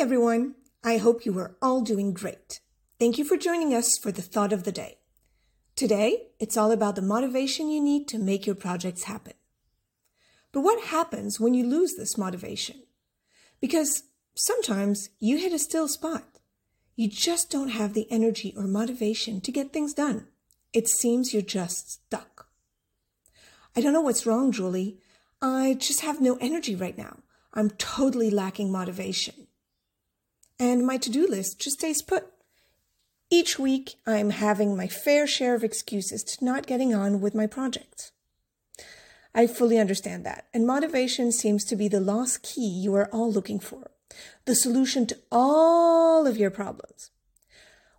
everyone. I hope you are all doing great. Thank you for joining us for the thought of the day. Today, it's all about the motivation you need to make your projects happen. But what happens when you lose this motivation? Because sometimes you hit a still spot. You just don't have the energy or motivation to get things done. It seems you're just stuck. I don't know what's wrong, Julie. I just have no energy right now. I'm totally lacking motivation. And my to do list just stays put. Each week, I'm having my fair share of excuses to not getting on with my projects. I fully understand that, and motivation seems to be the lost key you are all looking for, the solution to all of your problems.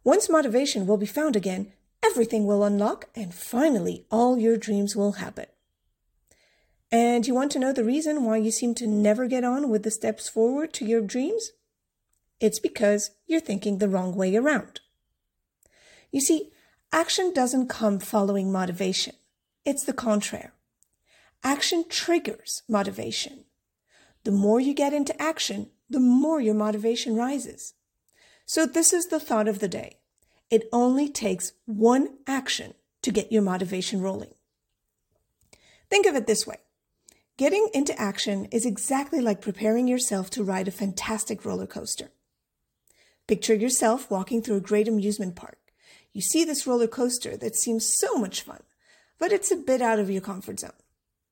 Once motivation will be found again, everything will unlock, and finally, all your dreams will happen. And you want to know the reason why you seem to never get on with the steps forward to your dreams? It's because you're thinking the wrong way around. You see, action doesn't come following motivation. It's the contrary. Action triggers motivation. The more you get into action, the more your motivation rises. So this is the thought of the day. It only takes one action to get your motivation rolling. Think of it this way. Getting into action is exactly like preparing yourself to ride a fantastic roller coaster. Picture yourself walking through a great amusement park. You see this roller coaster that seems so much fun, but it's a bit out of your comfort zone.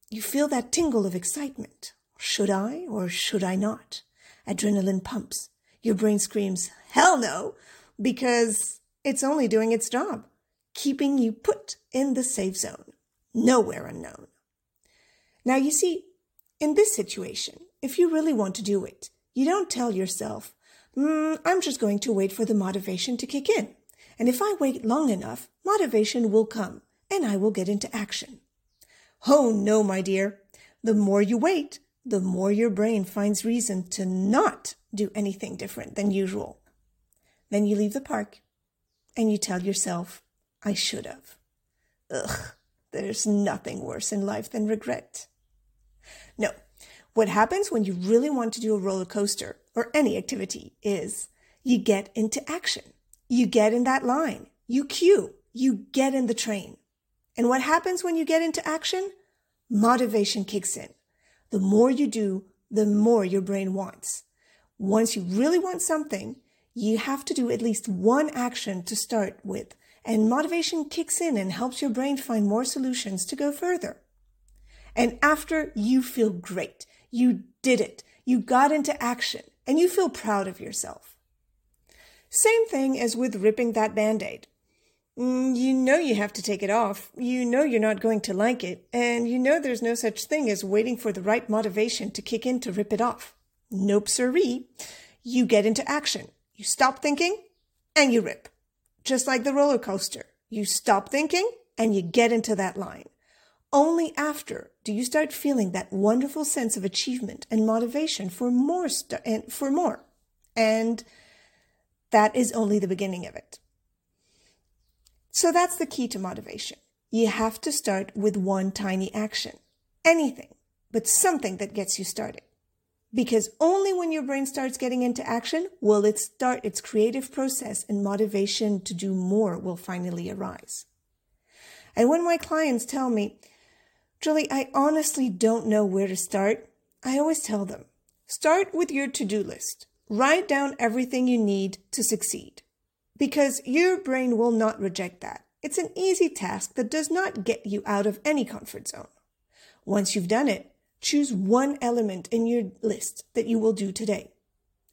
You feel that tingle of excitement. Should I or should I not? Adrenaline pumps. Your brain screams, hell no, because it's only doing its job, keeping you put in the safe zone, nowhere unknown. Now, you see, in this situation, if you really want to do it, you don't tell yourself, mm, I'm just going to wait for the motivation to kick in. And if I wait long enough, motivation will come and I will get into action. Oh, no, my dear. The more you wait, the more your brain finds reason to not do anything different than usual. Then you leave the park and you tell yourself, I should have. Ugh. There's nothing worse in life than regret. No, what happens when you really want to do a roller coaster or any activity is you get into action. You get in that line. You queue. You get in the train. And what happens when you get into action? Motivation kicks in. The more you do, the more your brain wants. Once you really want something, you have to do at least one action to start with and motivation kicks in and helps your brain find more solutions to go further. And after you feel great, you did it, you got into action, and you feel proud of yourself. Same thing as with ripping that band aid. Mm, you know you have to take it off. You know you're not going to like it. And you know there's no such thing as waiting for the right motivation to kick in to rip it off. Nope, siree. You get into action. You stop thinking and you rip just like the roller coaster. You stop thinking and you get into that line. Only after do you start feeling that wonderful sense of achievement and motivation for more st- and for more. And that is only the beginning of it. So that's the key to motivation. You have to start with one tiny action. Anything, but something that gets you started. Because only when your brain starts getting into action will it start its creative process and motivation to do more will finally arise. And when my clients tell me, Julie, I honestly don't know where to start, I always tell them, start with your to-do list. Write down everything you need to succeed. Because your brain will not reject that. It's an easy task that does not get you out of any comfort zone. Once you've done it, Choose one element in your list that you will do today.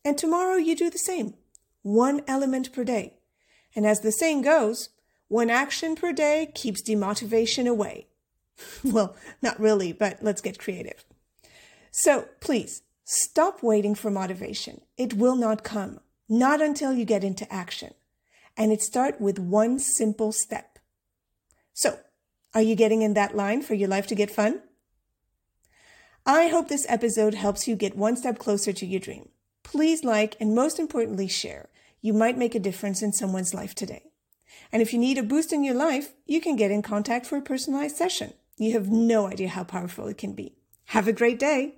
And tomorrow you do the same. One element per day. And as the saying goes, one action per day keeps demotivation away. well, not really, but let's get creative. So please stop waiting for motivation. It will not come, not until you get into action. And it start with one simple step. So are you getting in that line for your life to get fun? I hope this episode helps you get one step closer to your dream. Please like and most importantly, share. You might make a difference in someone's life today. And if you need a boost in your life, you can get in contact for a personalized session. You have no idea how powerful it can be. Have a great day.